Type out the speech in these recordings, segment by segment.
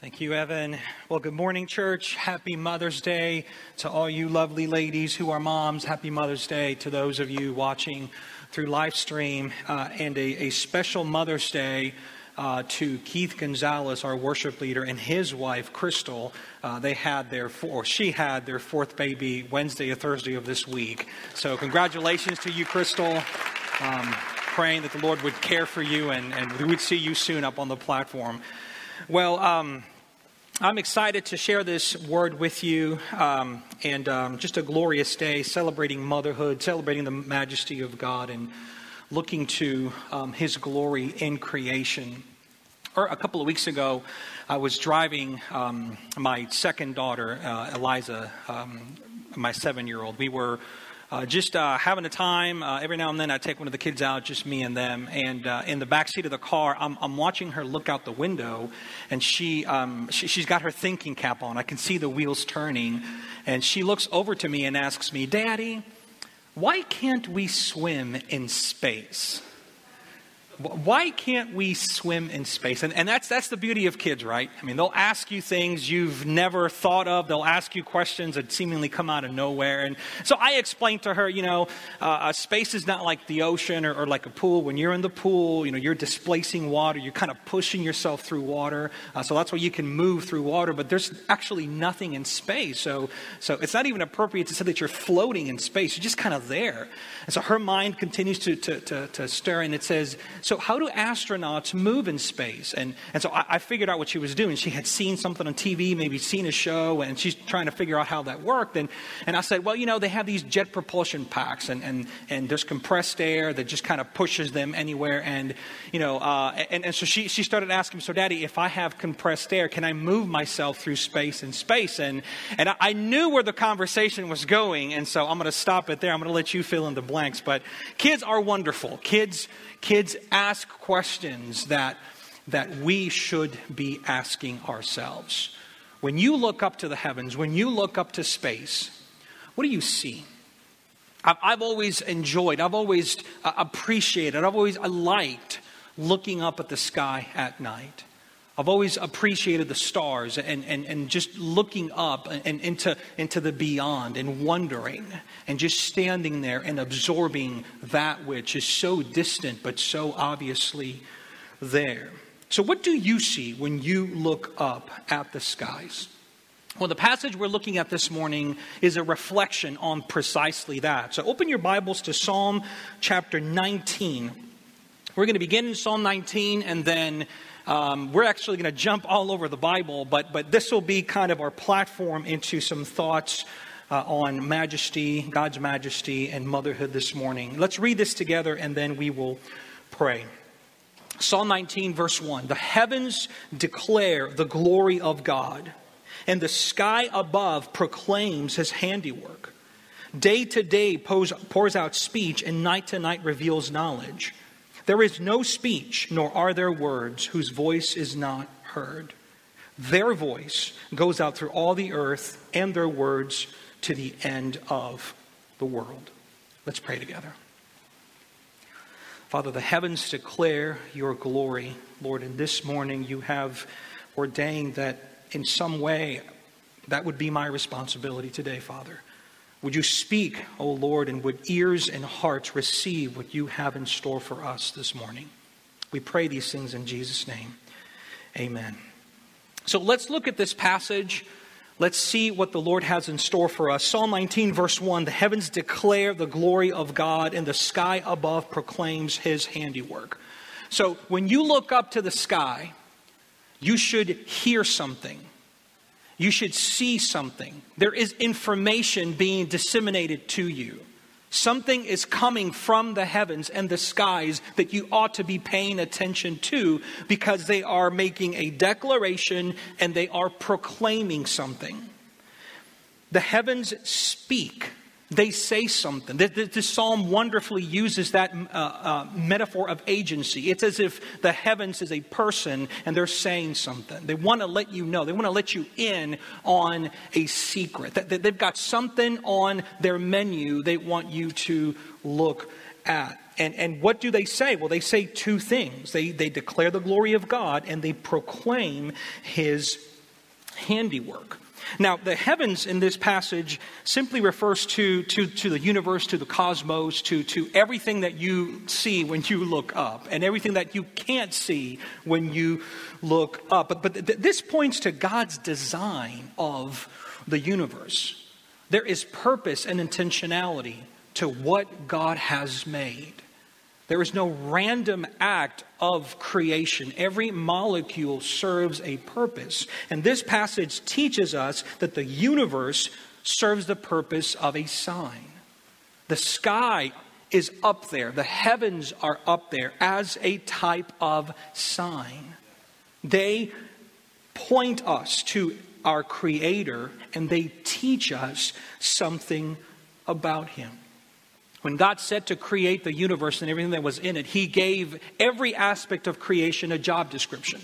Thank you, Evan. Well, good morning, church. Happy Mother's Day to all you lovely ladies who are moms. Happy Mother's Day to those of you watching through live stream. Uh, and a, a, special Mother's Day uh, to Keith Gonzalez, our worship leader, and his wife, Crystal. Uh, they had their, or she had their fourth baby Wednesday or Thursday of this week. So, congratulations to you, Crystal. Um, praying that the Lord would care for you and, and we would see you soon up on the platform. Well, um, I'm excited to share this word with you, um, and um, just a glorious day celebrating motherhood, celebrating the majesty of God, and looking to um, His glory in creation. Or a couple of weeks ago, I was driving um, my second daughter, uh, Eliza, um, my seven year old. We were uh, just uh, having a time. Uh, every now and then I take one of the kids out, just me and them. And uh, in the back seat of the car, I'm, I'm, watching her look out the window, and she, um, she, she's got her thinking cap on. I can see the wheels turning. And she looks over to me and asks me, Daddy, why can't we swim in space? Why can't we swim in space? And, and that's, that's the beauty of kids, right? I mean, they'll ask you things you've never thought of. They'll ask you questions that seemingly come out of nowhere. And so I explained to her, you know, uh, space is not like the ocean or, or, like a pool. When you're in the pool, you know, you're displacing water. You're kind of pushing yourself through water. Uh, so that's why you can move through water. But there's actually nothing in space. So, so it's not even appropriate to say that you're floating in space. You're just kind of there. And so her mind continues to, to, to, to stir. And it says, so, how do astronauts move in space? And, and so I, I, figured out what she was doing. She had seen something on TV, maybe seen a show, and she's trying to figure out how that worked. And, and I said, well, you know, they have these jet propulsion packs, and, and, and there's compressed air that just kind of pushes them anywhere. And, you know, uh, and, and so she, she started asking so, Daddy, if I have compressed air, can I move myself through space and space? And, and I, I knew where the conversation was going, and so I'm going to stop it there. I'm going to let you fill in the blanks. But kids are wonderful. Kids Kids ask questions that, that we should be asking ourselves. When you look up to the heavens, when you look up to space, what do you see? I've always enjoyed, I've always uh, appreciated, I've always liked looking up at the sky at night. I've always appreciated the stars and, and, and just looking up and, into, into the beyond and wondering and just standing there and absorbing that which is so distant but so obviously there. So, what do you see when you look up at the skies? Well, the passage we're looking at this morning is a reflection on precisely that. So, open your Bibles to Psalm chapter 19. We're going to begin in Psalm 19 and then um, we're actually going to jump all over the Bible, but, but this will be kind of our platform into some thoughts uh, on majesty, God's majesty, and motherhood this morning. Let's read this together and then we will pray. Psalm 19, verse 1 The heavens declare the glory of God, and the sky above proclaims his handiwork. Day to day pours out speech, and night to night reveals knowledge. There is no speech, nor are there words whose voice is not heard. Their voice goes out through all the earth, and their words to the end of the world. Let's pray together. Father, the heavens declare your glory. Lord, and this morning you have ordained that in some way that would be my responsibility today, Father. Would you speak, O Lord, and would ears and hearts receive what you have in store for us this morning? We pray these things in Jesus' name. Amen. So let's look at this passage. Let's see what the Lord has in store for us. Psalm 19, verse 1 The heavens declare the glory of God, and the sky above proclaims his handiwork. So when you look up to the sky, you should hear something you should see something. There is information being disseminated to you. Something is coming from the heavens and the skies that you ought to be paying attention to because they are making a declaration and they are proclaiming something. The heavens speak they say something. This psalm wonderfully uses that uh, uh, metaphor of agency. It's as if the heavens is a person and they're saying something. They want to let you know, they want to let you in on a secret. They've got something on their menu they want you to look at. And, and what do they say? Well, they say two things they, they declare the glory of God and they proclaim his handiwork. Now, the heavens in this passage simply refers to, to, to the universe, to the cosmos, to, to everything that you see when you look up, and everything that you can't see when you look up. But, but th- this points to God's design of the universe. There is purpose and intentionality to what God has made. There is no random act of creation. Every molecule serves a purpose. And this passage teaches us that the universe serves the purpose of a sign. The sky is up there, the heavens are up there as a type of sign. They point us to our Creator and they teach us something about Him. When God said to create the universe and everything that was in it, He gave every aspect of creation a job description.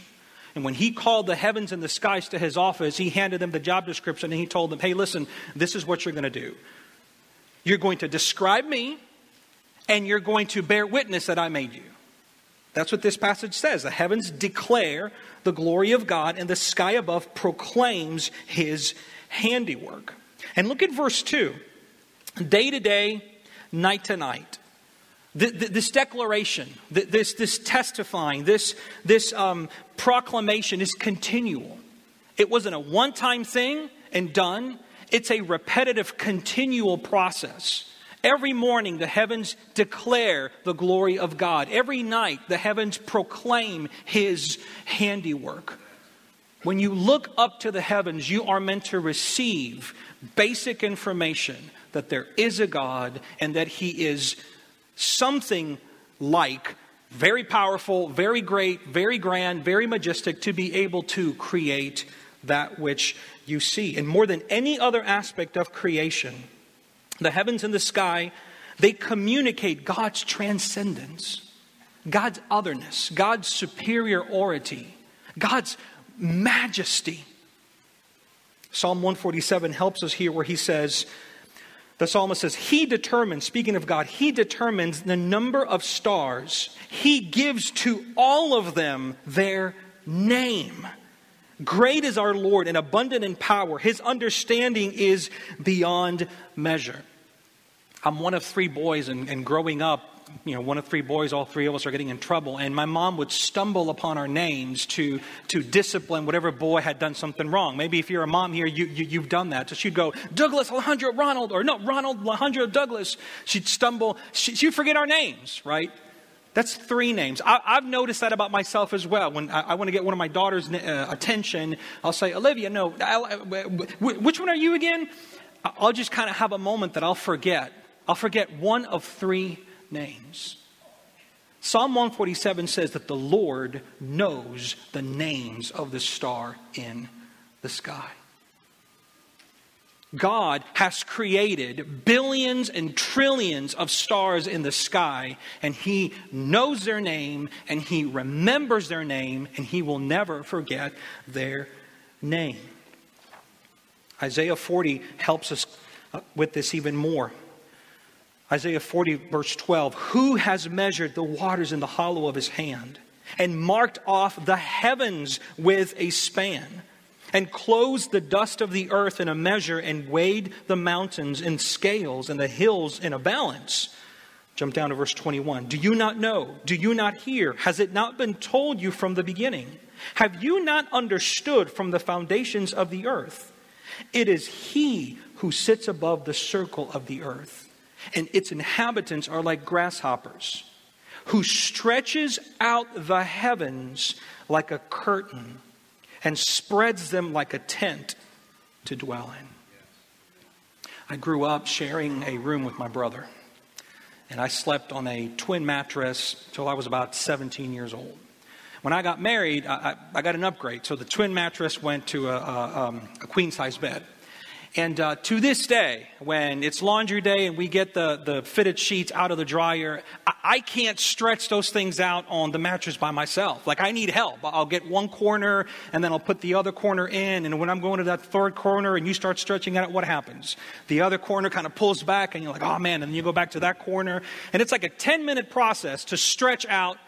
And when He called the heavens and the skies to His office, He handed them the job description and He told them, hey, listen, this is what you're going to do. You're going to describe me, and you're going to bear witness that I made you. That's what this passage says. The heavens declare the glory of God, and the sky above proclaims His handiwork. And look at verse 2. Day to day, night to night. This declaration, this, this testifying, this, this um, proclamation is continual. It wasn't a one time thing and done, it's a repetitive, continual process. Every morning, the heavens declare the glory of God. Every night, the heavens proclaim His handiwork. When you look up to the heavens, you are meant to receive basic information that there is a God and that He is something like very powerful, very great, very grand, very majestic to be able to create that which you see. And more than any other aspect of creation, the heavens and the sky, they communicate God's transcendence, God's otherness, God's superiority, God's majesty. Psalm 147 helps us here where he says, the psalmist says, He determines, speaking of God, He determines the number of stars. He gives to all of them their name. Great is our Lord and abundant in power. His understanding is beyond measure. I'm one of three boys, and, and growing up, you know, one of three boys, all three of us are getting in trouble. And my mom would stumble upon our names to, to discipline whatever boy had done something wrong. Maybe if you're a mom here, you, you, have done that. So she'd go, Douglas, Alejandro, Ronald, or no, Ronald, Alejandro, Douglas. She'd stumble, she, she'd forget our names, right? That's three names. I, have noticed that about myself as well. When I, I want to get one of my daughter's uh, attention, I'll say, Olivia, no, I, which one are you again? I'll just kind of have a moment that I'll forget. I'll forget one of three names. Psalm 147 says that the Lord knows the names of the star in the sky. God has created billions and trillions of stars in the sky, and He knows their name, and He remembers their name, and He will never forget their name. Isaiah 40 helps us uh, with this even more. Isaiah 40, verse 12 Who has measured the waters in the hollow of his hand, and marked off the heavens with a span, and closed the dust of the earth in a measure, and weighed the mountains in scales, and the hills in a balance? Jump down to verse 21. Do you not know? Do you not hear? Has it not been told you from the beginning? Have you not understood from the foundations of the earth? It is He who sits above the circle of the earth and its inhabitants are like grasshoppers, who stretches out the heavens like a curtain and spreads them like a tent to dwell in. I grew up sharing a room with my brother, and I slept on a twin mattress till I was about 17 years old. When I got married, I, I got an upgrade, so the twin mattress went to a, a, um, a queen size bed. And uh, to this day, when it's laundry day and we get the, the fitted sheets out of the dryer, I, I, can't stretch those things out on the mattress by myself. Like, I need help. I'll get one corner and then I'll put the other corner in. And when I'm going to that third corner and you start stretching out, what happens? The other corner kind of pulls back and you're like, oh man. And then you go back to that corner. And it's like a 10 minute process to stretch out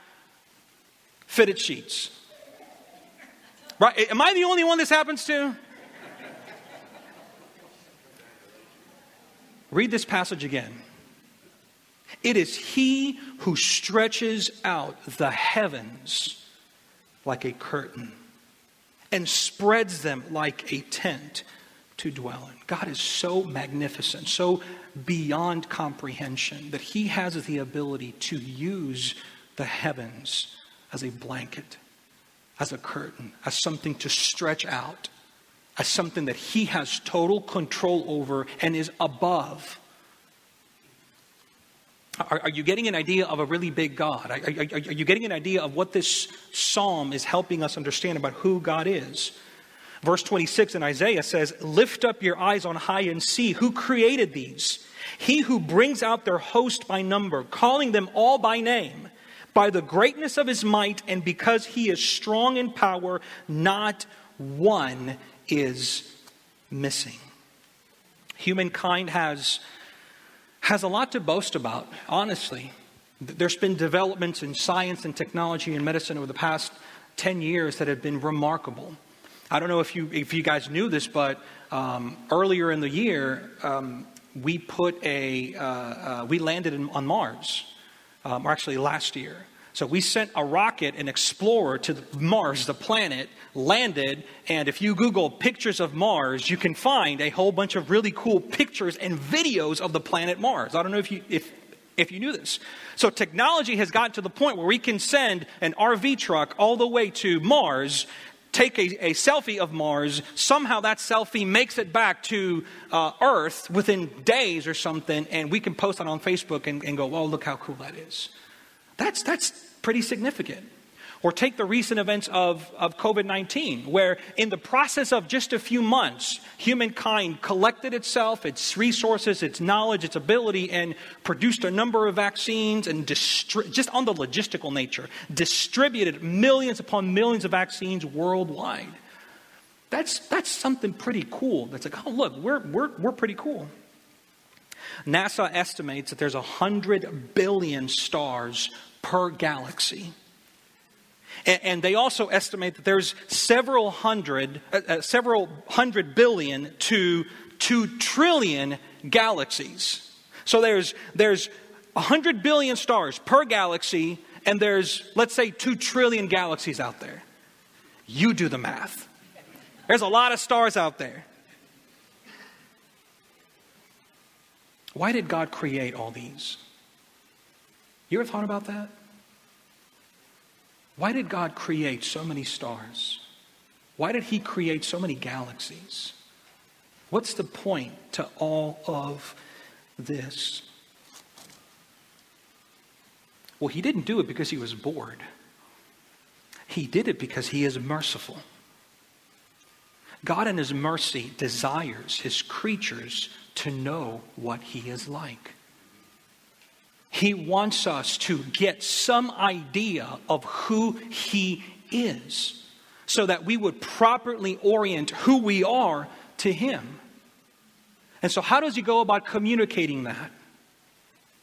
fitted sheets. Right? Am I the only one this happens to? Read this passage again. It is He who stretches out the heavens like a curtain and spreads them like a tent to dwell in. God is so magnificent, so beyond comprehension, that He has the ability to use the heavens as a blanket, as a curtain, as something to stretch out as something that he has total control over and is above. Are, are, you getting an idea of a really big God? Are, are, are, you getting an idea of what this psalm is helping us understand about who God is? Verse 26 in Isaiah says, Lift up your eyes on high and see who created these. He who brings out their host by number, calling them all by name, by the greatness of his might, and because he is strong in power, not one is missing. Humankind has, has a lot to boast about, honestly. There's been developments in science and technology and medicine over the past 10 years that have been remarkable. I don't know if you, if you guys knew this, but um, earlier in the year, um, we put a, uh, uh, we landed in, on Mars, um, or actually last year. So we sent a rocket, an explorer to Mars, the planet, landed, and if you Google pictures of Mars, you can find a whole bunch of really cool pictures and videos of the planet Mars. I don't know if you, if, if you knew this. So technology has gotten to the point where we can send an RV truck all the way to Mars take a, a, selfie of Mars, somehow that selfie makes it back to uh, Earth within days or something, and we can post it on Facebook and, and go, well, look how cool that is. That's, that's pretty significant. Or take the recent events of, of COVID 19, where in the process of just a few months, humankind collected itself, its resources, its knowledge, its ability, and produced a number of vaccines and distri- just on the logistical nature, distributed millions upon millions of vaccines worldwide. That's, that's something pretty cool. That's like, oh, look, we're, we're, we're pretty cool. NASA estimates that there's 100 billion stars per galaxy. And, and they also estimate that there's several hundred, uh, uh, several hundred billion to two trillion galaxies. So there's, there's 100 billion stars per galaxy, and there's, let's say, 2 trillion galaxies out there. You do the math. There's a lot of stars out there. Why did God create all these? You ever thought about that? Why did God create so many stars? Why did He create so many galaxies? What's the point to all of this? Well, He didn't do it because He was bored, He did it because He is merciful. God, in His mercy, desires His creatures to know what He is like. He wants us to get some idea of who He is so that we would properly orient who we are to Him. And so, how does He go about communicating that?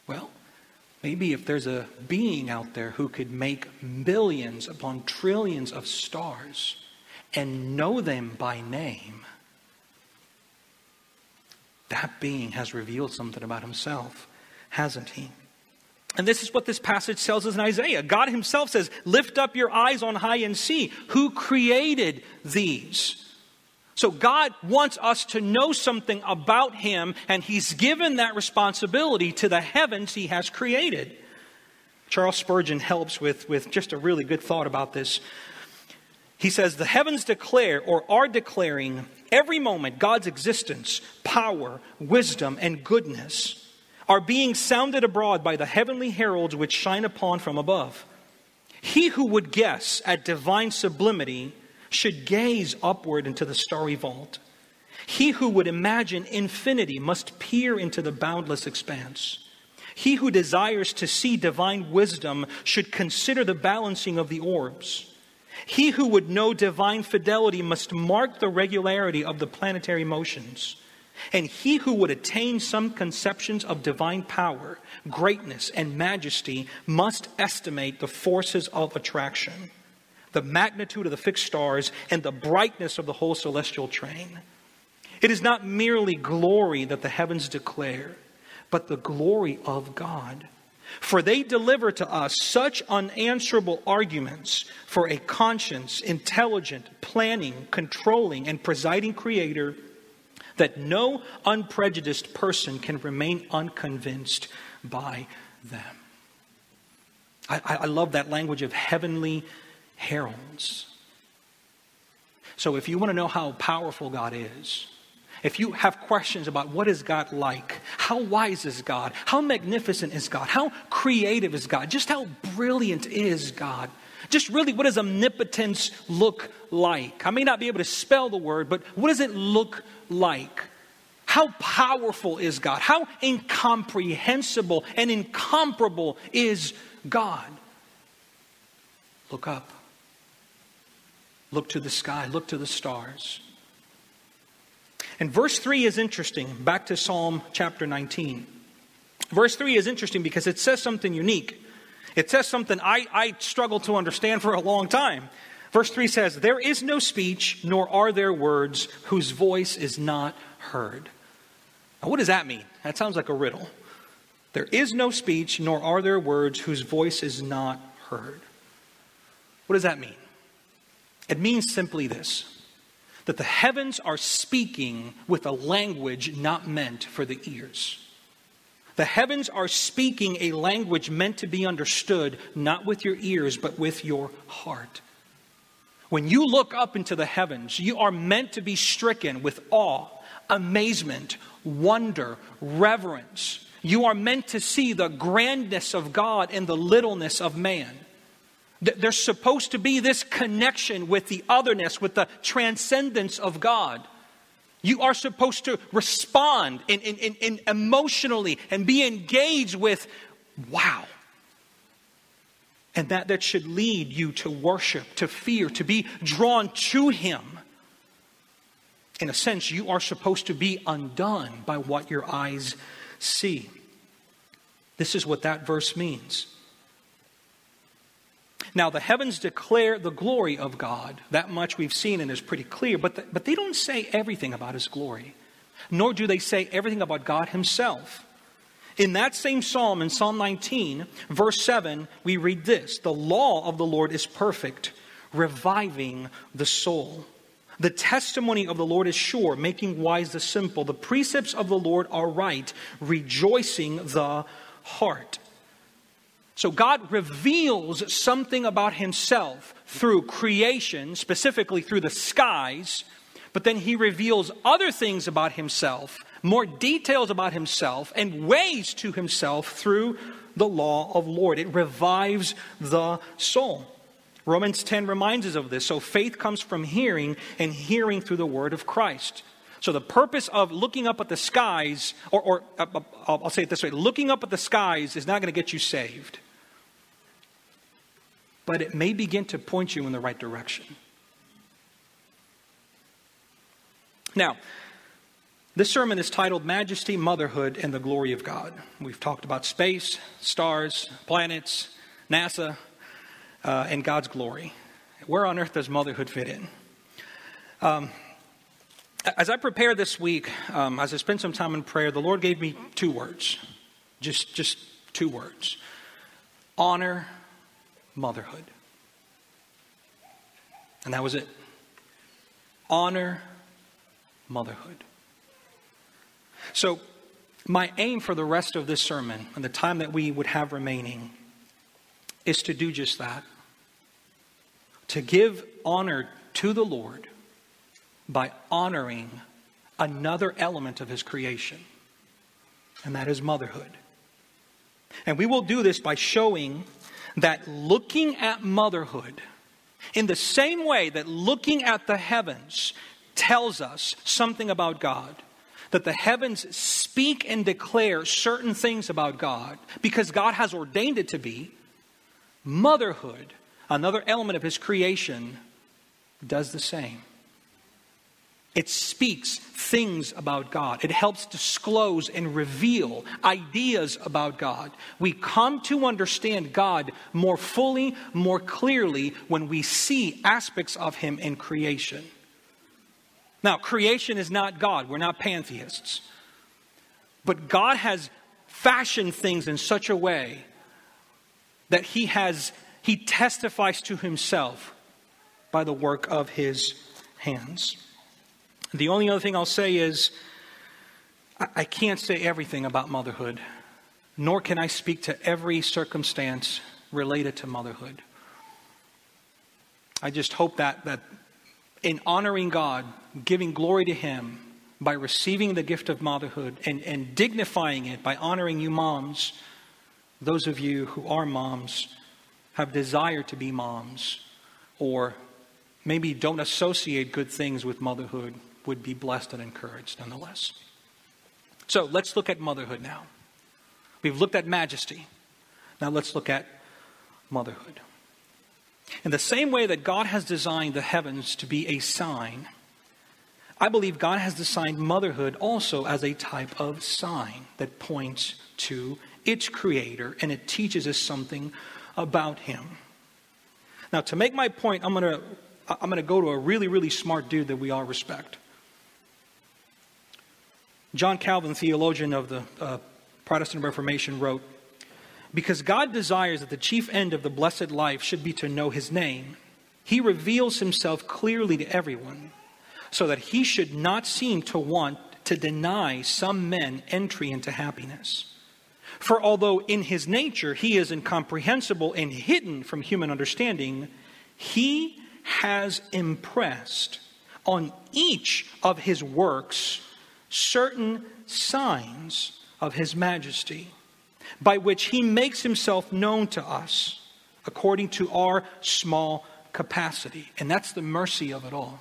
Well, maybe if there's a being out there who could make millions upon trillions of stars and know them by name, that being has revealed something about himself, hasn't he? And this is what this passage tells us in Isaiah. God himself says, Lift up your eyes on high and see who created these. So God wants us to know something about him, and he's given that responsibility to the heavens he has created. Charles Spurgeon helps with, with just a really good thought about this. He says, The heavens declare or are declaring every moment God's existence, power, wisdom, and goodness are being sounded abroad by the heavenly heralds which shine upon from above. He who would guess at divine sublimity should gaze upward into the starry vault. He who would imagine infinity must peer into the boundless expanse. He who desires to see divine wisdom should consider the balancing of the orbs. He who would know divine fidelity must mark the regularity of the planetary motions. And he who would attain some conceptions of divine power, greatness, and majesty must estimate the forces of attraction, the magnitude of the fixed stars, and the brightness of the whole celestial train. It is not merely glory that the heavens declare, but the glory of God. For they deliver to us such unanswerable arguments for a conscious, intelligent, planning, controlling, and presiding creator that no unprejudiced person can remain unconvinced by them. I, I love that language of heavenly heralds. So, if you want to know how powerful God is, if you have questions about what is God like, how wise is God, how magnificent is God, how creative is God, just how brilliant is God, just really what does omnipotence look like? I may not be able to spell the word, but what does it look like? How powerful is God? How incomprehensible and incomparable is God? Look up. Look to the sky. Look to the stars. And verse 3 is interesting. Back to Psalm chapter 19. Verse 3 is interesting because it says something unique. It says something I, I struggled to understand for a long time. Verse 3 says, There is no speech, nor are there words whose voice is not heard. Now, what does that mean? That sounds like a riddle. There is no speech, nor are there words whose voice is not heard. What does that mean? It means simply this that the heavens are speaking with a language not meant for the ears. The heavens are speaking a language meant to be understood not with your ears, but with your heart. When you look up into the heavens, you are meant to be stricken with awe, amazement, wonder, reverence. You are meant to see the grandness of God and the littleness of man. There's supposed to be this connection with the otherness, with the transcendence of God. You are supposed to respond emotionally and be engaged with, wow. And that, that should lead you to worship, to fear, to be drawn to Him. In a sense, you are supposed to be undone by what your eyes see. This is what that verse means. Now, the heavens declare the glory of God. That much we've seen and is pretty clear, but, the, but they don't say everything about His glory, nor do they say everything about God Himself. In that same psalm, in Psalm 19, verse 7, we read this The law of the Lord is perfect, reviving the soul. The testimony of the Lord is sure, making wise the simple. The precepts of the Lord are right, rejoicing the heart. So God reveals something about himself through creation, specifically through the skies, but then he reveals other things about himself, more details about himself, and ways to himself through the law of Lord. It revives the soul. Romans 10 reminds us of this. So faith comes from hearing, and hearing through the word of Christ. So the purpose of looking up at the skies, or, or uh, uh I'll say it this way looking up at the skies is not going to get you saved but it may begin to point you in the right direction. Now, this sermon is titled Majesty, Motherhood, and the Glory of God. We've talked about space, stars, planets, NASA, uh, and God's glory. Where on earth does motherhood fit in? Um, as I prepared this week, um, as I spent some time in prayer, the Lord gave me two words. Just, just two words honor motherhood. And that was it. Honor motherhood. So, my aim for the rest of this sermon and the time that we would have remaining is to do just that to give honor to the Lord by honoring another element of his creation, and that is motherhood. And we will do this by showing that looking at motherhood, in the same way that looking at the heavens tells us something about God, that the heavens speak and declare certain things about God because God has ordained it to be, motherhood, another element of His creation, does the same. It speaks things about God. It helps disclose and reveal ideas about God. We come to understand God more fully, more clearly when we see aspects of Him in creation. Now, creation is not God. We're not pantheists. But God has fashioned things in such a way that He has He testifies to Himself by the work of His hands. The only other thing I'll say is I can't say everything about motherhood, nor can I speak to every circumstance related to motherhood. I just hope that, that in honoring God, giving glory to Him, by receiving the gift of motherhood and, and dignifying it by honoring you moms, those of you who are moms have desire to be moms or maybe don't associate good things with motherhood would be blessed and encouraged nonetheless. So let's look at motherhood now. We've looked at majesty. Now let's look at motherhood. In the same way that God has designed the heavens to be a sign, I believe God has designed motherhood also as a type of sign that points to its creator and it teaches us something about him. Now, to make my point, I'm going to I'm going to go to a really, really smart dude that we all respect. John Calvin, theologian of the uh, Protestant Reformation, wrote Because God desires that the chief end of the blessed life should be to know his name, he reveals himself clearly to everyone, so that he should not seem to want to deny some men entry into happiness. For although in his nature he is incomprehensible and hidden from human understanding, he has impressed on each of his works certain signs of his majesty, by which he makes himself known to us according to our small capacity. And that's the mercy of it all.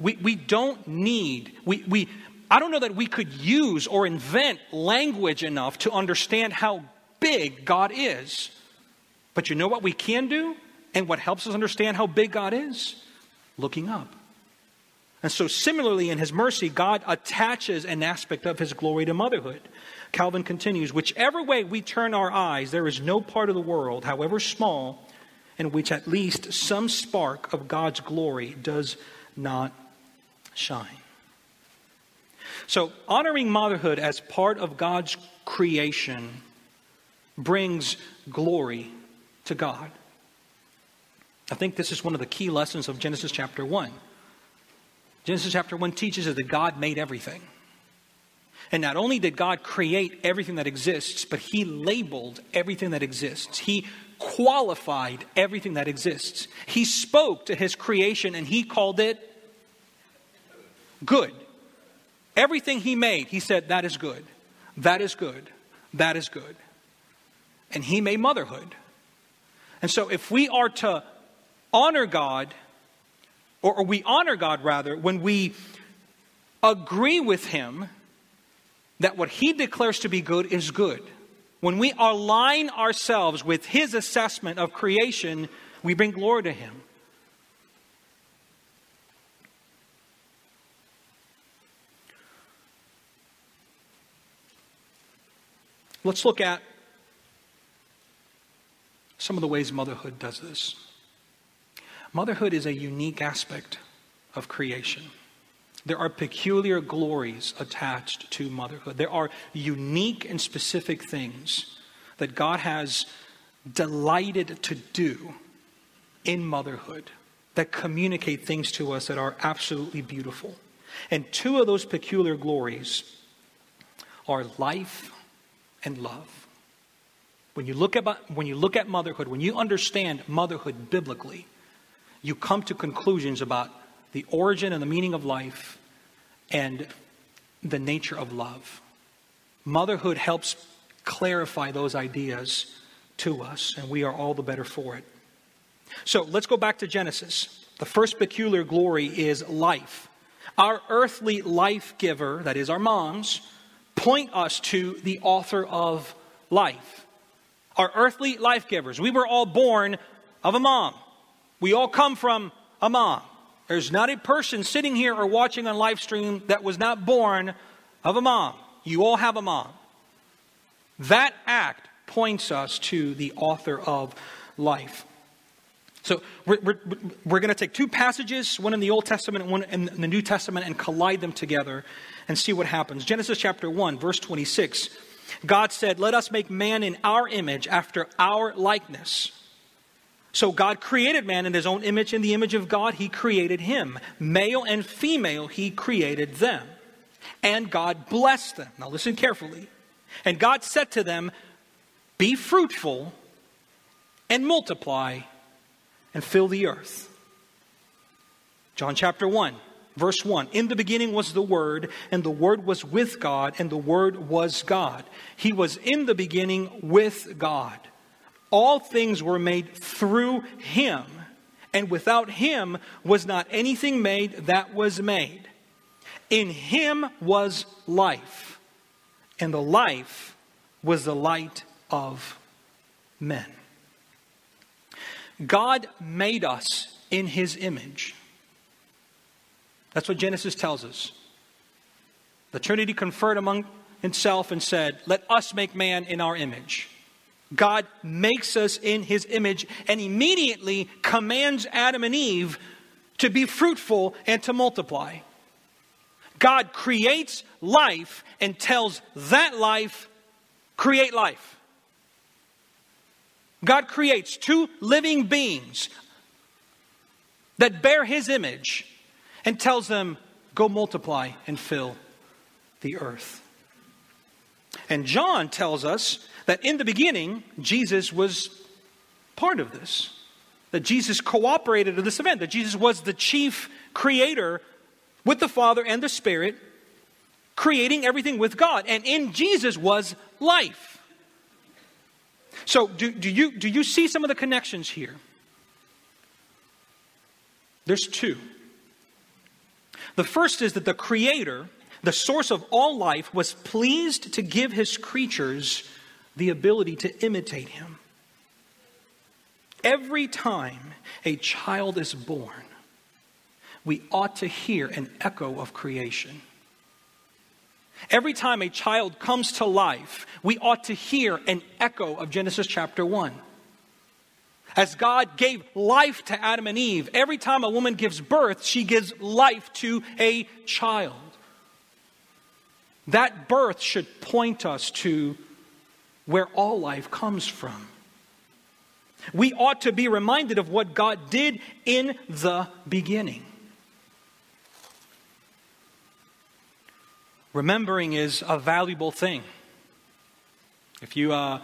We, we don't need, we, we, I don't know that we could use or invent language enough to understand how big God is. But you know what we can do? And what helps us understand how big God is? Looking up. And so, similarly, in his mercy, God attaches an aspect of his glory to motherhood. Calvin continues Whichever way we turn our eyes, there is no part of the world, however small, in which at least some spark of God's glory does not shine. So, honoring motherhood as part of God's creation brings glory to God. I think this is one of the key lessons of Genesis chapter 1. Genesis chapter 1 teaches us that God made everything. And not only did God create everything that exists, but He labeled everything that exists. He qualified everything that exists. He spoke to His creation and He called it good. Everything He made, He said, that is good. That is good. That is good. And He made motherhood. And so if we are to honor God, or, or we honor God rather, when we agree with Him that what He declares to be good is good. When we align ourselves with His assessment of creation, we bring glory to Him. Let's look at some of the ways motherhood does this. Motherhood is a unique aspect of creation. There are peculiar glories attached to motherhood. There are unique and specific things that God has delighted to do in motherhood that communicate things to us that are absolutely beautiful. And two of those peculiar glories are life and love. When you look at, when you look at motherhood, when you understand motherhood biblically, you come to conclusions about the origin and the meaning of life and the nature of love. Motherhood helps clarify those ideas to us, and we are all the better for it. So let's go back to Genesis. The first peculiar glory is life. Our earthly life giver, that is our moms, point us to the author of life. Our earthly life givers. We were all born of a mom. We all come from a mom. There's not a person sitting here or watching on live stream that was not born of a mom. You all have a mom. That act points us to the author of life. So we're, we're, we're going to take two passages, one in the Old Testament and one in the New Testament, and collide them together and see what happens. Genesis chapter 1, verse 26. God said, Let us make man in our image, after our likeness. So God created man in his own image. In the image of God, he created him. Male and female, he created them. And God blessed them. Now listen carefully. And God said to them, Be fruitful and multiply and fill the earth. John chapter 1, verse 1. In the beginning was the Word, and the Word was with God, and the Word was God. He was in the beginning with God. All things were made through Him, and without Him was not anything made that was made. In Him was life, and the life was the light of men. God made us in his image. That's what Genesis tells us. The Trinity conferred among itself and said, Let us make man in our image. God makes us in his image and immediately commands Adam and Eve to be fruitful and to multiply. God creates life and tells that life, create life. God creates two living beings that bear his image and tells them, Go multiply and fill the earth. And John tells us that in the beginning, Jesus was part of this. That Jesus cooperated in this event, that Jesus was the chief creator with the Father and the Spirit, creating everything with God. And in Jesus was life. So, do, do, you, do you see some of the connections here? There's two. The first is that the Creator, the source of all life, was pleased to give his creatures the ability to imitate him. Every time a child is born, we ought to hear an echo of creation. Every time a child comes to life, we ought to hear an echo of Genesis chapter 1. As God gave life to Adam and Eve, every time a woman gives birth, she gives life to a child. That birth should point us to where all life comes from. We ought to be reminded of what God did in the beginning. Remembering is a valuable thing. If you, uh,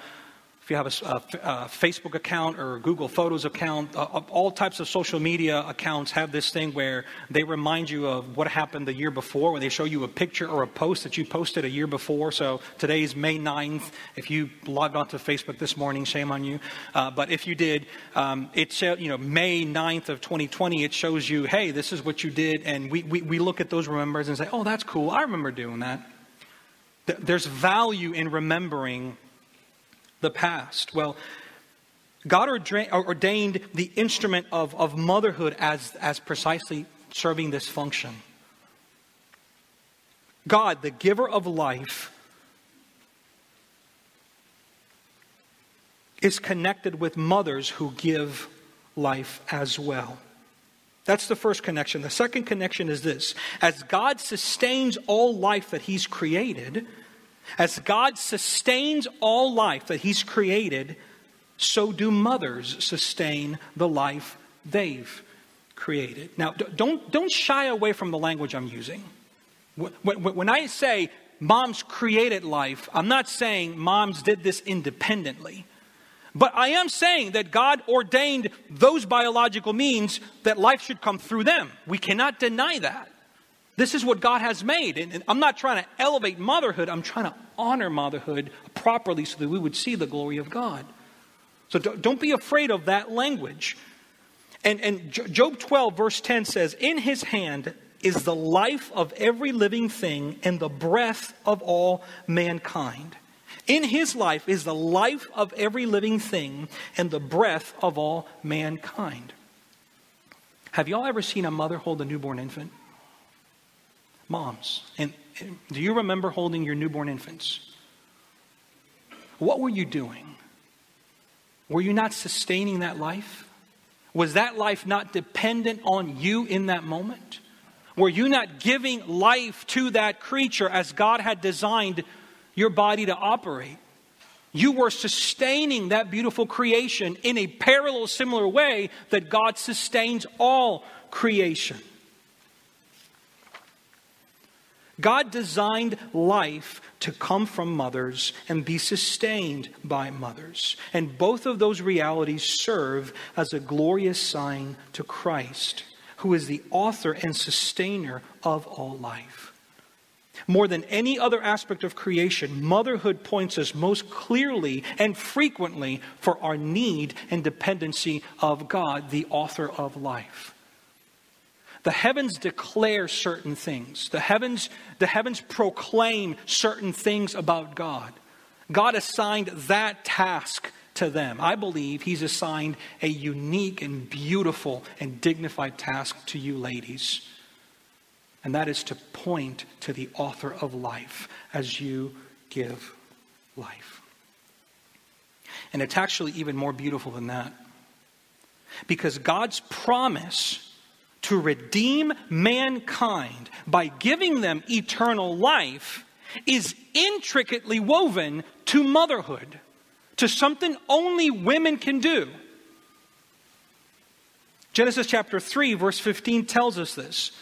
if you have a, a, a, Facebook account or a Google Photos account, uh, all types of social media accounts have this thing where they remind you of what happened the year before, when they show you a picture or a post that you posted a year before. So today's May 9th. If you logged onto Facebook this morning, shame on you. Uh, but if you did, um, it's you know May 9th of 2020. It shows you, hey, this is what you did, and we, we, we look at those remembers and say, oh, that's cool. I remember doing that. There's value in remembering the past? Well, God ordained the instrument of, of motherhood as, as precisely serving this function. God, the giver of life, is connected with mothers who give life as well. That's the first connection. The second connection is this as God sustains all life that He's created, as God sustains all life that He's created, so do mothers sustain the life they've created. Now, don't, don't shy away from the language I'm using. When I say moms created life, I'm not saying moms did this independently. But I am saying that God ordained those biological means that life should come through them. We cannot deny that. This is what God has made. And I'm not trying to elevate motherhood, I'm trying to honor motherhood properly so that we would see the glory of God. So don't be afraid of that language. And, and Job 12, verse 10 says, In his hand is the life of every living thing and the breath of all mankind. In his life is the life of every living thing and the breath of all mankind. Have y'all ever seen a mother hold a newborn infant? Moms. And, do you remember holding your newborn infants? What were you doing? Were you not sustaining that life? Was that life not dependent on you in that moment? Were you not giving life to that creature as God had designed your body to operate? You were sustaining that beautiful creation in a parallel, similar way that God sustains all creation. God designed life to come from mothers and be sustained by mothers. And both of those realities serve as a glorious sign to Christ who is the author and sustainer of all life. More than any other aspect of creation, motherhood points us most clearly and frequently for our need and dependency of God, the author of life. The heavens declare certain things. The heavens, the heavens proclaim certain things about God. God assigned that task to them. I believe he's assigned a unique and beautiful and dignified task to you, ladies. And that is to point to the author of life as you give life. And it's actually even more beautiful than that. Because God's promise to redeem mankind by giving them eternal life is intricately woven to motherhood to something only women can do. Genesis chapter 3, verse 15 tells us this.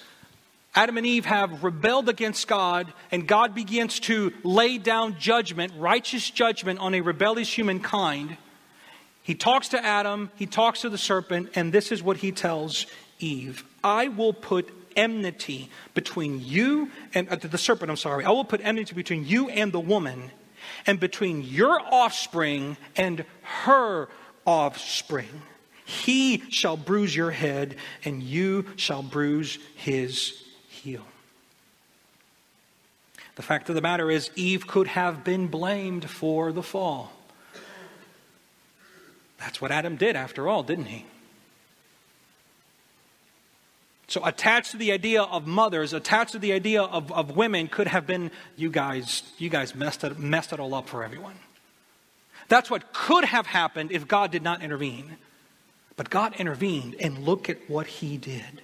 Adam and Eve have rebelled against God, and God begins to lay down judgment, righteous judgment on a rebellious humankind. He talks to Adam, he talks to the serpent, and this is what he tells Eve I will put enmity between you and uh, the serpent, I'm sorry. I will put enmity between you and the woman and between your offspring and her offspring. He shall bruise your head, and you shall bruise his heel. The fact of the matter is, Eve could have been blamed for the fall. That's what Adam did, after all, didn't he? So, attached to the idea of mothers, attached to the idea of, of women, could have been you guys, you guys messed it, messed it all up for everyone. That's what could have happened if God did not intervene. But God intervened, and look at what He did.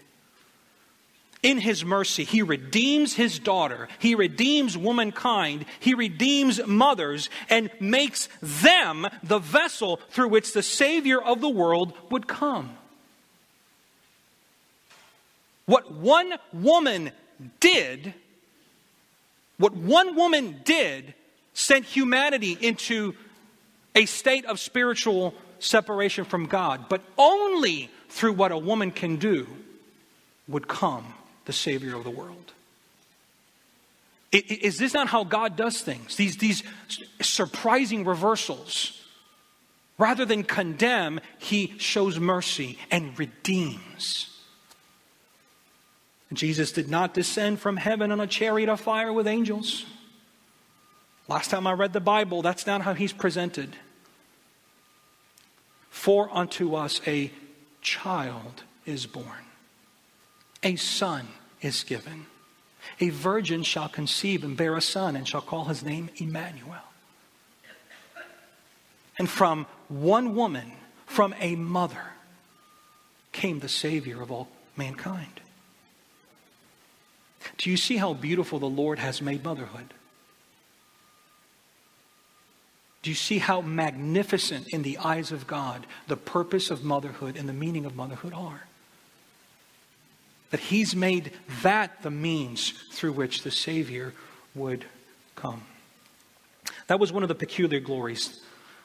In His mercy, He redeems His daughter, He redeems womankind, He redeems mothers, and makes them the vessel through which the Savior of the world would come. What one woman did, what one woman did, sent humanity into a state of spiritual separation from God. But only through what a woman can do would come the Savior of the world. Is this not how God does things? These, these surprising reversals. Rather than condemn, He shows mercy and redeems. Jesus did not descend from heaven on a chariot of fire with angels. Last time I read the Bible, that's not how he's presented. For unto us a child is born, a son is given. A virgin shall conceive and bear a son, and shall call his name Emmanuel. And from one woman, from a mother, came the Savior of all mankind. Do you see how beautiful the Lord has made motherhood? Do you see how magnificent in the eyes of God the purpose of motherhood and the meaning of motherhood are? That He's made that the means through which the Savior would come. That was one of the peculiar glories.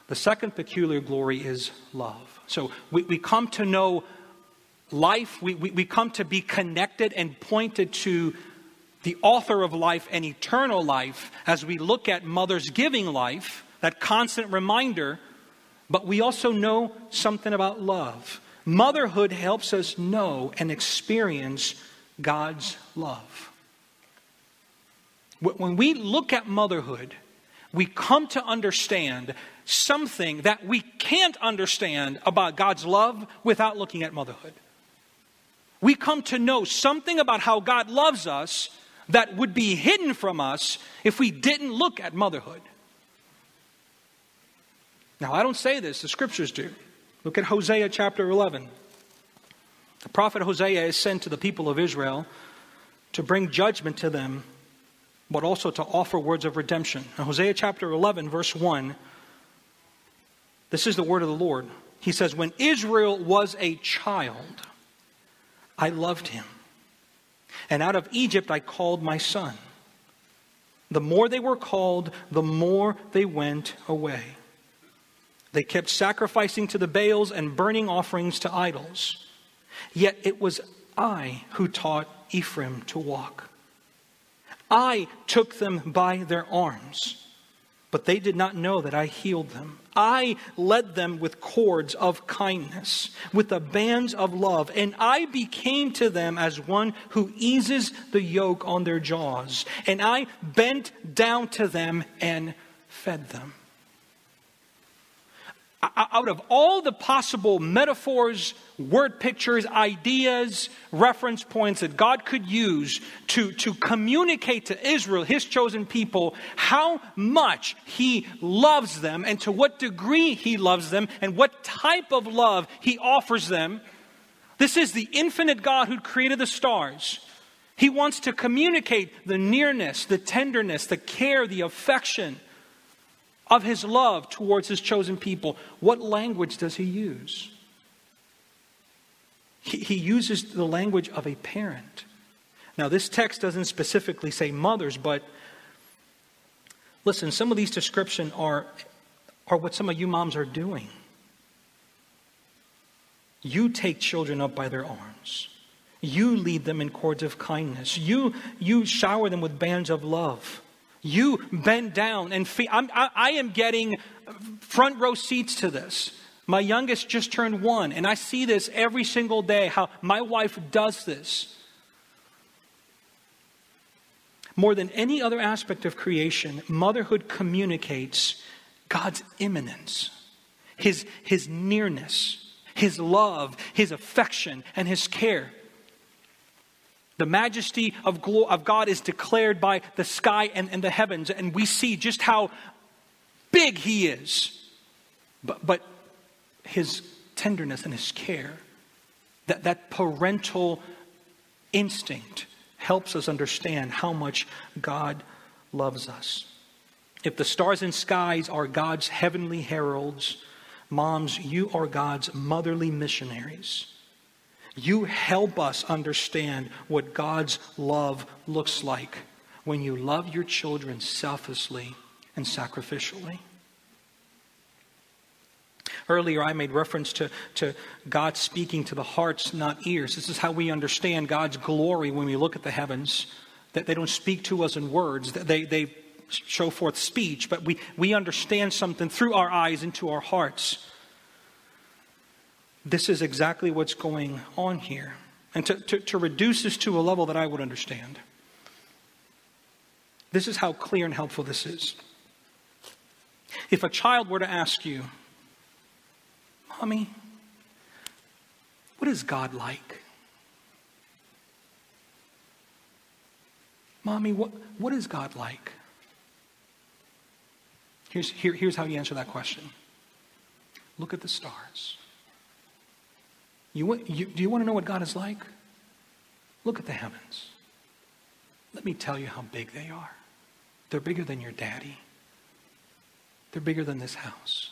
The second peculiar glory is love. So we, we come to know life, we, we, we come to be connected and pointed to the author of life and eternal life as we look at mother's giving life, that constant reminder, but we also know something about love. Motherhood helps us know and experience God's love. When we look at motherhood, we come to understand something that we can't understand about God's love without looking at motherhood. We come to know something about how God loves us that would be hidden from us if we didn't look at motherhood. Now, I don't say this, the scriptures do. Look at Hosea chapter 11. The prophet Hosea is sent to the people of Israel to bring judgment to them, but also to offer words of redemption. Now, Hosea chapter 11, verse 1, this is the word of the Lord. He says, When Israel was a child, I loved him. And out of Egypt I called my son. The more they were called, the more they went away. They kept sacrificing to the Baals and burning offerings to idols. Yet it was I who taught Ephraim to walk. I took them by their arms, but they did not know that I healed them. I led them with cords of kindness, with the bands of love, and I became to them as one who eases the yoke on their jaws. And I bent down to them and fed them out of all the possible metaphors, word pictures, ideas, reference points that God could use to, to communicate to Israel, his chosen people, how much he loves them and to what degree he loves them and what type of love he offers them. This is the infinite God who created the stars. He wants to communicate the nearness, the tenderness, the care, the affection of his love towards his chosen people, what language does he use? He, uses the language of a parent. Now, this text doesn't specifically say mothers, but listen, some of these descriptions are, are what some of you moms are doing. You take children up by their arms. You lead them in cords of kindness. You, you shower them with bands of love. You bend down and feed. I'm, I, I am getting front row seats to this. My youngest just turned one, and I see this every single day how my wife does this. More than any other aspect of creation, motherhood communicates God's immanence, his, his nearness, his love, his affection, and his care. The majesty of, glo- of God is declared by the sky and, and the heavens, and we see just how big He is. But, but His tenderness and His care, that, that parental instinct, helps us understand how much God loves us. If the stars and skies are God's heavenly heralds, moms, you are God's motherly missionaries. You help us understand what God's love looks like when you love your children selflessly and sacrificially. Earlier, I made reference to, to God speaking to the hearts, not ears. This is how we understand God's glory when we look at the heavens, that they don't speak to us in words, that they, they show forth speech, but we, we understand something through our eyes into our hearts this is exactly what's going on here. And to, to, to, reduce this to a level that I would understand, this is how clear and helpful this is. If a child were to ask you, Mommy, what is God like? Mommy, what, what is God like? Here's, here, here's how you answer that question look at the stars. You, you, do you want to know what God is like? Look at the heavens. Let me tell you how big they are. They're bigger than your daddy, they're bigger than this house.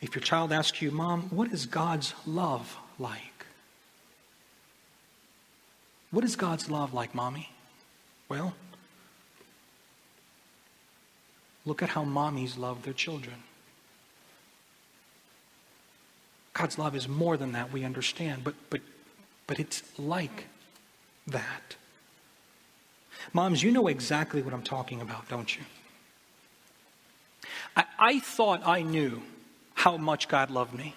If your child asks you, Mom, what is God's love like? What is God's love like, Mommy? Well, look at how mommies love their children. God's love is more than that, we understand, but, but, but it's like that. Moms, you know exactly what I'm talking about, don't you? I, I thought I knew how much God loved me.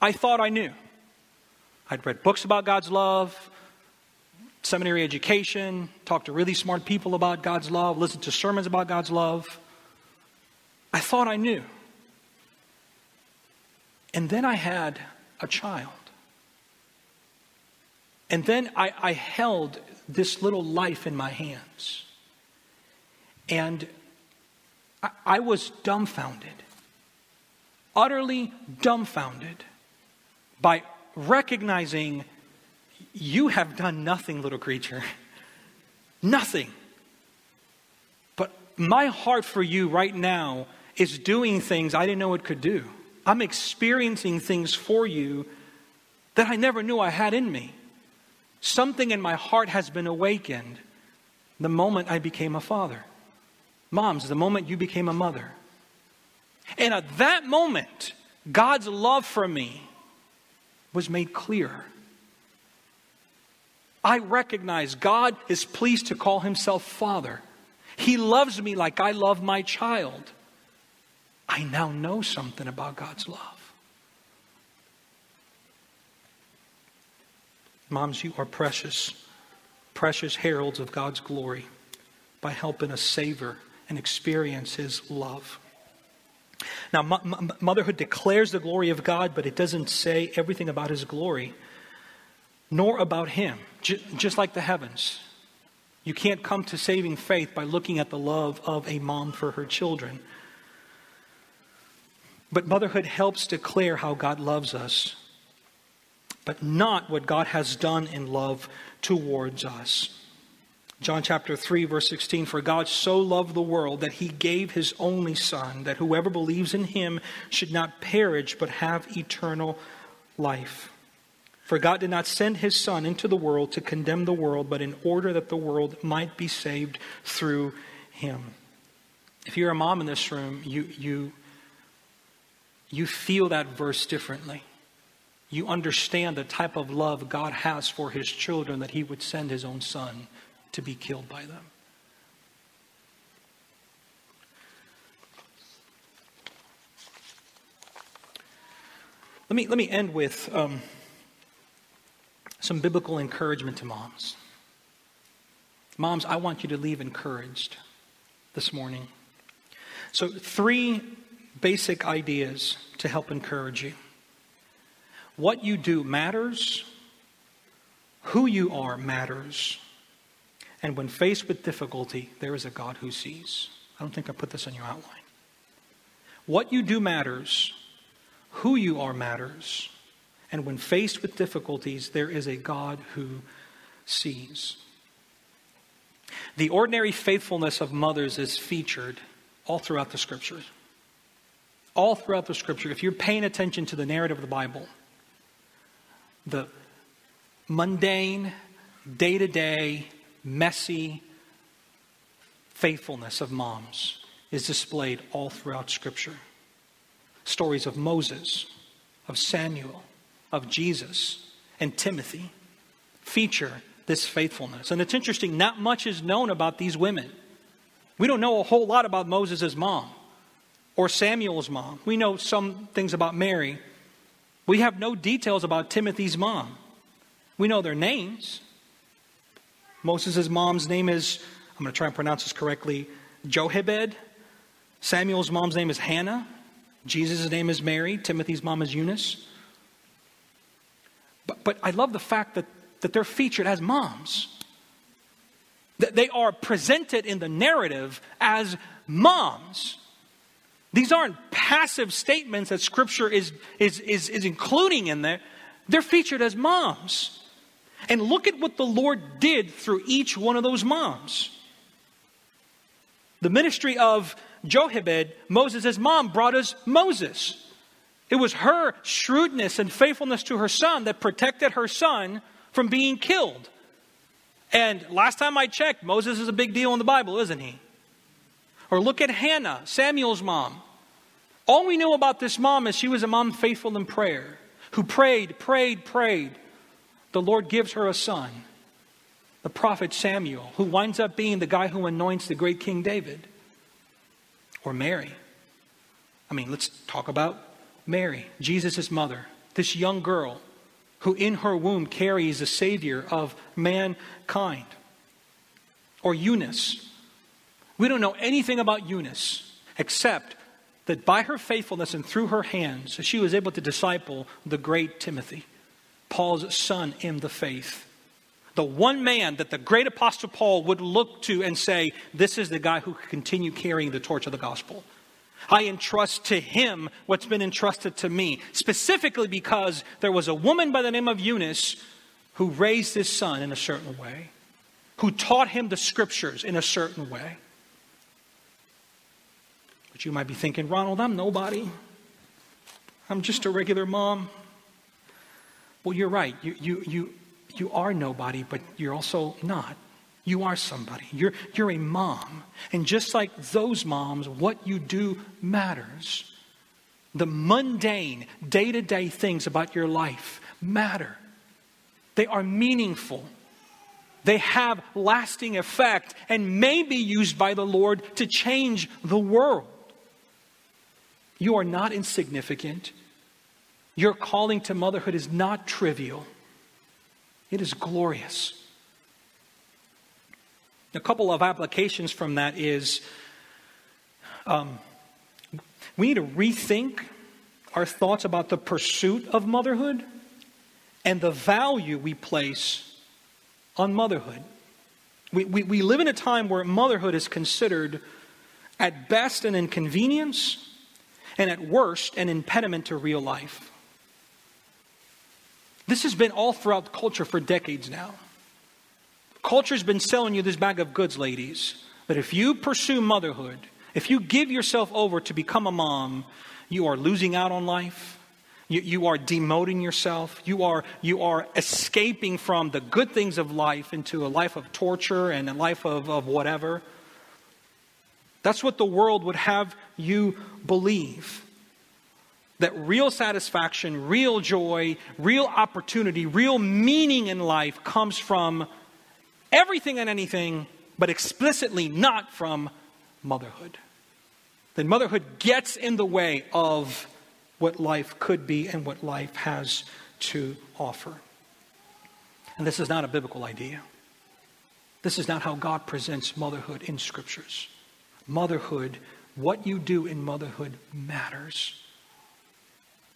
I thought I knew. I'd read books about God's love, seminary education, talked to really smart people about God's love, listened to sermons about God's love. I thought I knew. And then I had a child. And then I, I held this little life in my hands. And I, I was dumbfounded, utterly dumbfounded by recognizing you have done nothing, little creature. Nothing. But my heart for you right now is doing things I didn't know it could do. I'm experiencing things for you that I never knew I had in me. Something in my heart has been awakened the moment I became a father. Moms, the moment you became a mother. And at that moment, God's love for me was made clear. I recognize God is pleased to call himself Father. He loves me like I love my child. I now know something about God's love. Moms, you are precious, precious heralds of God's glory by helping us savor and experience His love. Now, motherhood declares the glory of God, but it doesn't say everything about His glory, nor about Him, just like the heavens. You can't come to saving faith by looking at the love of a mom for her children. But motherhood helps declare how God loves us, but not what God has done in love towards us. John chapter 3, verse 16 For God so loved the world that he gave his only Son, that whoever believes in him should not perish but have eternal life. For God did not send his Son into the world to condemn the world, but in order that the world might be saved through him. If you're a mom in this room, you, you you feel that verse differently. You understand the type of love God has for his children that he would send his own son to be killed by them. Let me, let me end with um, some biblical encouragement to moms. Moms, I want you to leave encouraged this morning. So, three basic ideas to help encourage you. What you do matters, who you are matters, and when faced with difficulty, there is a God who sees. I don't think I put this on your outline. What you do matters, who you are matters, and when faced with difficulties, there is a God who sees. The ordinary faithfulness of mothers is featured all throughout the scriptures all throughout the scripture, if you're paying attention to the narrative of the Bible, the mundane, day to day, messy faithfulness of moms is displayed all throughout Scripture. Stories of Moses, of Samuel, of Jesus, and Timothy feature this faithfulness. And it's interesting, not much is known about these women. We don't know a whole lot about Moses' mom or Samuel's mom. We know some things about Mary. We have no details about Timothy's mom. We know their names. Moses' mom's name is, I'm going to try and pronounce this correctly, Jochebed. Samuel's mom's name is Hannah. Jesus' name is Mary. Timothy's mom is Eunice. But, but I love the fact that, that they're featured as moms. That they are presented in the narrative as moms. These aren't passive statements that Scripture is, is, is, is including in there. They're featured as moms. And look at what the Lord did through each one of those moms. The ministry of Jochebed, Moses' mom, brought us Moses. It was her shrewdness and faithfulness to her son that protected her son from being killed. And last time I checked, Moses is a big deal in the Bible, isn't he? Or look at Hannah, Samuel's mom. All we know about this mom is she was a mom faithful in prayer, who prayed, prayed, prayed. The Lord gives her a son, the prophet Samuel, who winds up being the guy who anoints the great King David. Or Mary. I mean, let's talk about Mary, Jesus' mother. this young girl who in her womb carries the Savior of mankind. Or Eunice. We don't know anything about Eunice except that by her faithfulness and through her hands, she was able to disciple the great Timothy, Paul's son in the faith. The one man that the great apostle Paul would look to and say, This is the guy who can continue carrying the torch of the gospel. I entrust to him what's been entrusted to me, specifically because there was a woman by the name of Eunice who raised his son in a certain way, who taught him the scriptures in a certain way. You might be thinking, Ronald, I'm nobody. I'm just a regular mom. Well, you're right. You, you, you, you are nobody, but you're also not. You are somebody. You're, you're a mom. And just like those moms, what you do matters. The mundane, day to day things about your life matter. They are meaningful. They have lasting effect and may be used by the Lord to change the world. You are not insignificant. Your calling to motherhood is not trivial, it is glorious. A couple of applications from that is um, we need to rethink our thoughts about the pursuit of motherhood and the value we place on motherhood. We, we, we live in a time where motherhood is considered at best an inconvenience and at worst an impediment to real life. This has been all throughout culture for decades now. Culture's been selling you this bag of goods, ladies. that if you pursue motherhood, if you give yourself over to become a mom, you are losing out on life. You, you, are demoting yourself. You are, you are escaping from the good things of life into a life of torture and a life of, of whatever. That's what the world would have you believe. That real satisfaction, real joy, real opportunity, real meaning in life comes from everything and anything, but explicitly not from motherhood. Then motherhood gets in the way of what life could be and what life has to offer. And this is not a biblical idea. This is not how God presents motherhood in scriptures. Motherhood, what you do in motherhood matters.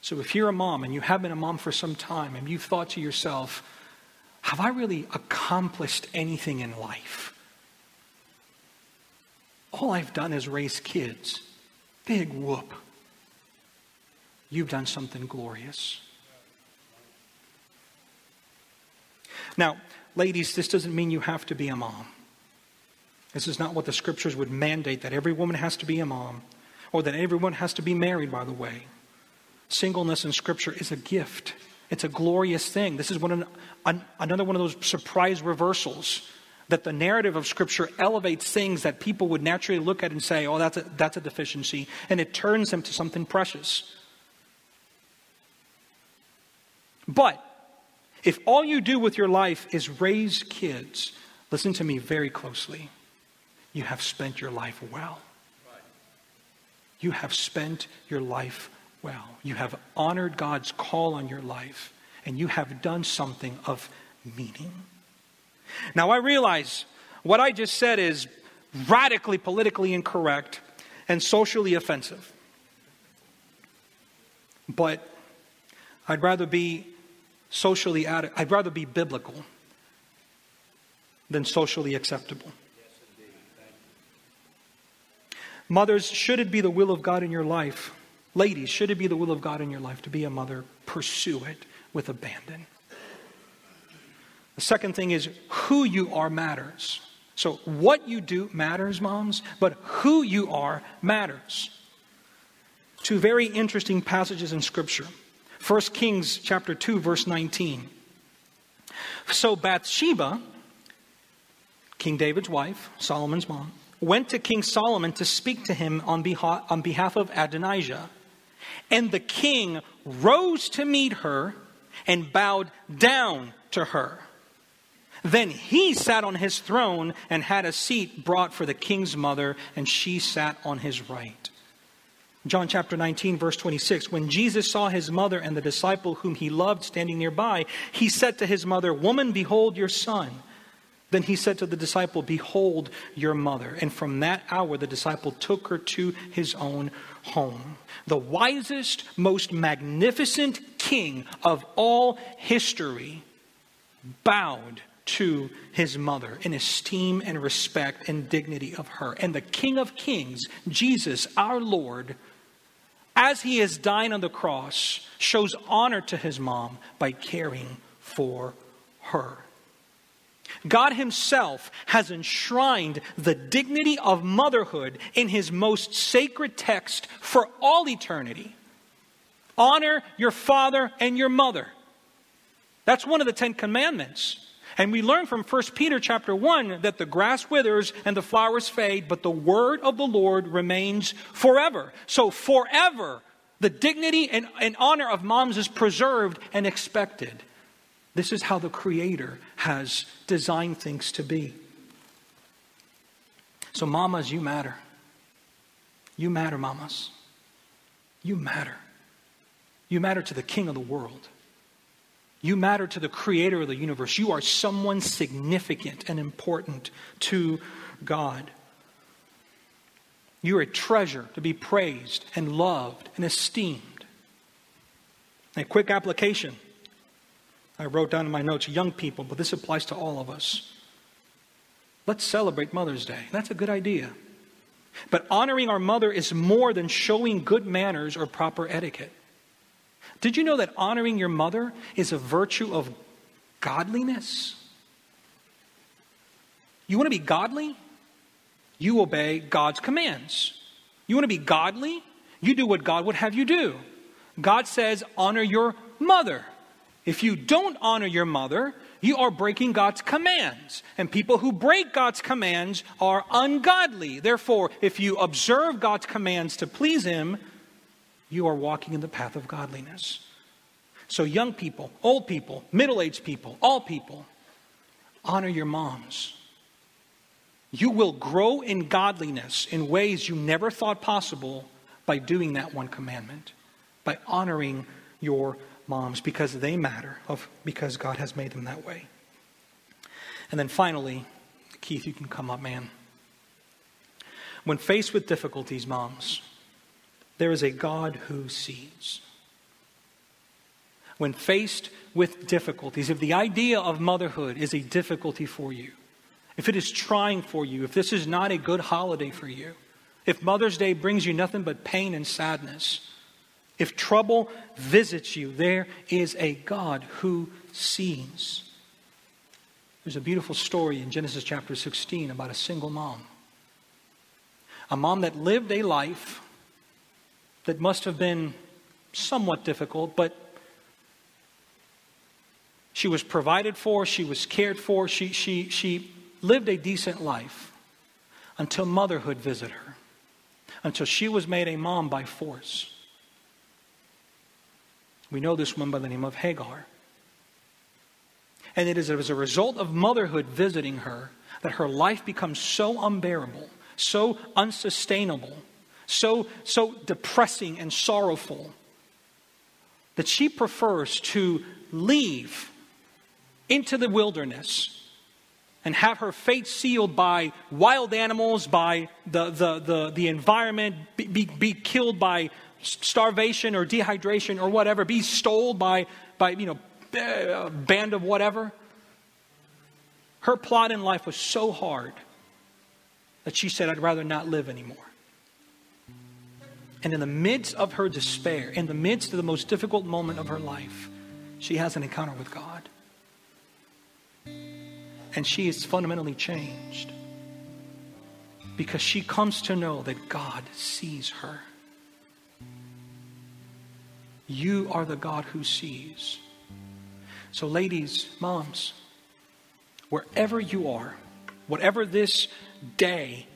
So if you're a mom and you have been a mom for some time and you've thought to yourself, have I really accomplished anything in life? All I've done is raise kids. Big whoop. You've done something glorious. Now, ladies, this doesn't mean you have to be a mom. This is not what the scriptures would mandate that every woman has to be a mom or that everyone has to be married, by the way. Singleness in scripture is a gift. It's a glorious thing. This is one, an, another one of those surprise reversals that the narrative of Scripture elevates things that people would naturally look at and say, oh, that's a, that's a deficiency, and it turns them to something precious. But if all you do with your life is raise kids, listen to me very closely. You have spent your life well. You have spent your life well. You have honored God's call on your life, and you have done something of meaning. Now, I realize what I just said is radically politically incorrect and socially offensive. But I'd rather be socially ad- I'd rather be biblical than socially acceptable. Mothers, should it be the will of God in your life Ladies, should it be the will of God in your life to be a mother, pursue it with abandon. The second thing is who you are matters. So, what you do matters, moms, but who you are matters. Two very interesting passages in Scripture. 1 Kings chapter 2, verse 19. So Bathsheba, King David's wife, Solomon's mom, went to King Solomon to speak to him on behalf, on behalf of Adonijah. And the king rose to meet her and bowed down to her. Then he sat on his throne and had a seat brought for the king's mother, and she sat on his right. John chapter 19, verse 26. When Jesus saw his mother and the disciple whom he loved standing nearby, he said to his mother, Woman, behold your son. Then he said to the disciple, Behold your mother. And from that hour, the disciple took her to his own home. The wisest, most magnificent king of all history bowed to his mother in esteem and respect and dignity of her. And the King of Kings, Jesus, our Lord, as he is dying on the cross, shows honor to his mom by caring for her. God Himself has enshrined the dignity of motherhood in His most sacred text for all eternity. Honor your father and your mother. That's one of the Ten Commandments. And we learn from 1 Peter chapter 1 that the grass withers and the flowers fade, but the word of the Lord remains forever. So, forever, the dignity and, and honor of moms is preserved and expected. This is how the Creator has designed things to be. So, mamas, you matter. You matter, mamas. You matter. You matter to the King of the world. You matter to the Creator of the universe. You are someone significant and important to God. You're a treasure to be praised and loved and esteemed. A quick application I wrote down in my notes young people, but this applies to all of us. Let's celebrate Mother's Day. That's a good idea. But honoring our mother is more than showing good manners or proper etiquette. Did you know that honoring your mother is a virtue of godliness? You want to be godly? You obey God's commands. You want to be godly? You do what God would have you do. God says, honor your mother. If you don't honor your mother, you are breaking God's commands. And people who break God's commands are ungodly. Therefore, if you observe God's commands to please Him, you are walking in the path of godliness. So, young people, old people, middle aged people, all people, honor your moms. You will grow in godliness in ways you never thought possible by doing that one commandment, by honoring your moms because they matter, of, because God has made them that way. And then finally, Keith, you can come up, man. When faced with difficulties, moms, there is a God who sees. When faced with difficulties, if the idea of motherhood is a difficulty for you, if it is trying for you, if this is not a good holiday for you, if Mother's Day brings you nothing but pain and sadness, if trouble visits you, there is a God who sees. There's a beautiful story in Genesis chapter 16 about a single mom. A mom that lived a life that must have been somewhat difficult, but she was provided for, she was cared for, she, she, she lived a decent life until motherhood visited her, until she was made a mom by force. We know this one by the name of Hagar. And it is as a result of motherhood visiting her that her life becomes so unbearable, so unsustainable, so, so depressing and sorrowful that she prefers to leave into the wilderness and have her fate sealed by wild animals, by the, the, the, the environment, be, be, be killed by starvation or dehydration or whatever, be stole by, by you know, a band of whatever. Her plot in life was so hard that she said, I'd rather not live anymore. And in the midst of her despair, in the midst of the most difficult moment of her life, she has an encounter with God. And she is fundamentally changed because she comes to know that God sees her. You are the God who sees. So, ladies, moms, wherever you are, whatever this day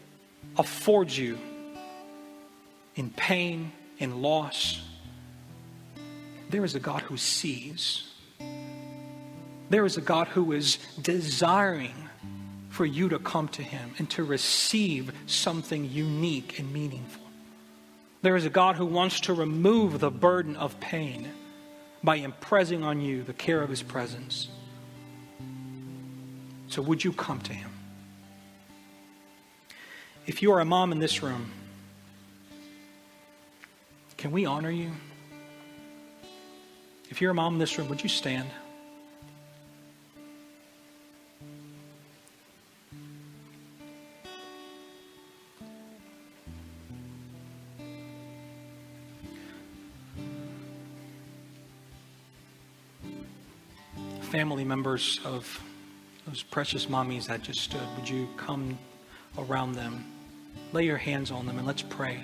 affords you in pain, in loss, there is a God who sees. There is a God who is desiring for you to come to Him and to receive something unique and meaningful. There is a God who wants to remove the burden of pain by impressing on you the care of his presence. So, would you come to him? If you are a mom in this room, can we honor you? If you're a mom in this room, would you stand? Family members of those precious mommies that just stood, would you come around them, lay your hands on them, and let's pray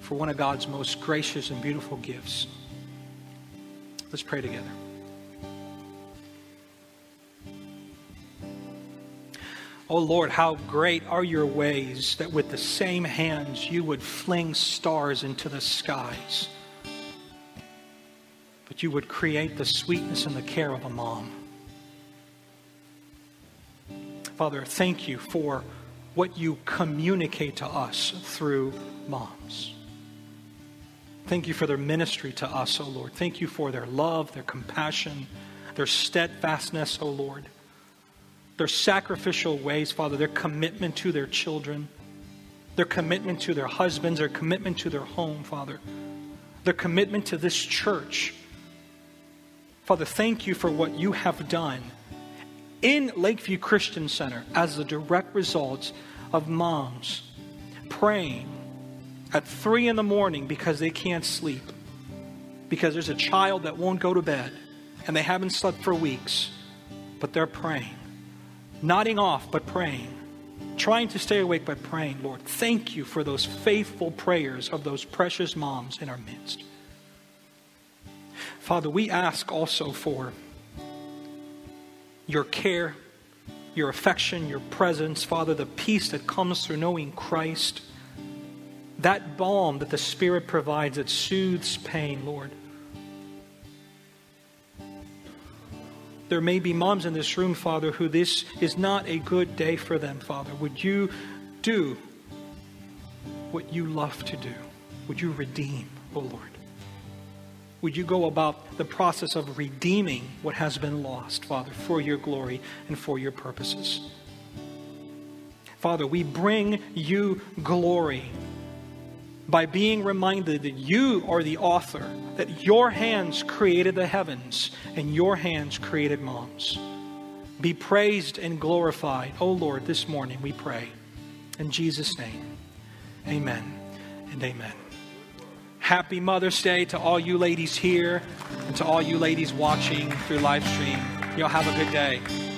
for one of God's most gracious and beautiful gifts. Let's pray together. Oh Lord, how great are your ways that with the same hands you would fling stars into the skies but you would create the sweetness and the care of a mom. Father, thank you for what you communicate to us through moms. Thank you for their ministry to us, O oh Lord. Thank you for their love, their compassion, their steadfastness, O oh Lord. Their sacrificial ways, Father, their commitment to their children, their commitment to their husbands, their commitment to their home, Father, their commitment to this church Father, thank you for what you have done in Lakeview Christian Center as a direct result of moms praying at three in the morning because they can't sleep, because there's a child that won't go to bed and they haven't slept for weeks, but they're praying, nodding off, but praying, trying to stay awake, but praying. Lord, thank you for those faithful prayers of those precious moms in our midst. Father, we ask also for your care, your affection, your presence, Father, the peace that comes through knowing Christ, that balm that the Spirit provides that soothes pain, Lord. There may be moms in this room, Father, who this is not a good day for them, Father. Would you do what you love to do? Would you redeem, O oh Lord? Would you go about the process of redeeming what has been lost, Father, for your glory and for your purposes? Father, we bring you glory by being reminded that you are the author, that your hands created the heavens and your hands created moms. Be praised and glorified, O oh Lord, this morning we pray. In Jesus' name, amen and amen. Happy Mother's Day to all you ladies here and to all you ladies watching through live stream. Y'all have a good day.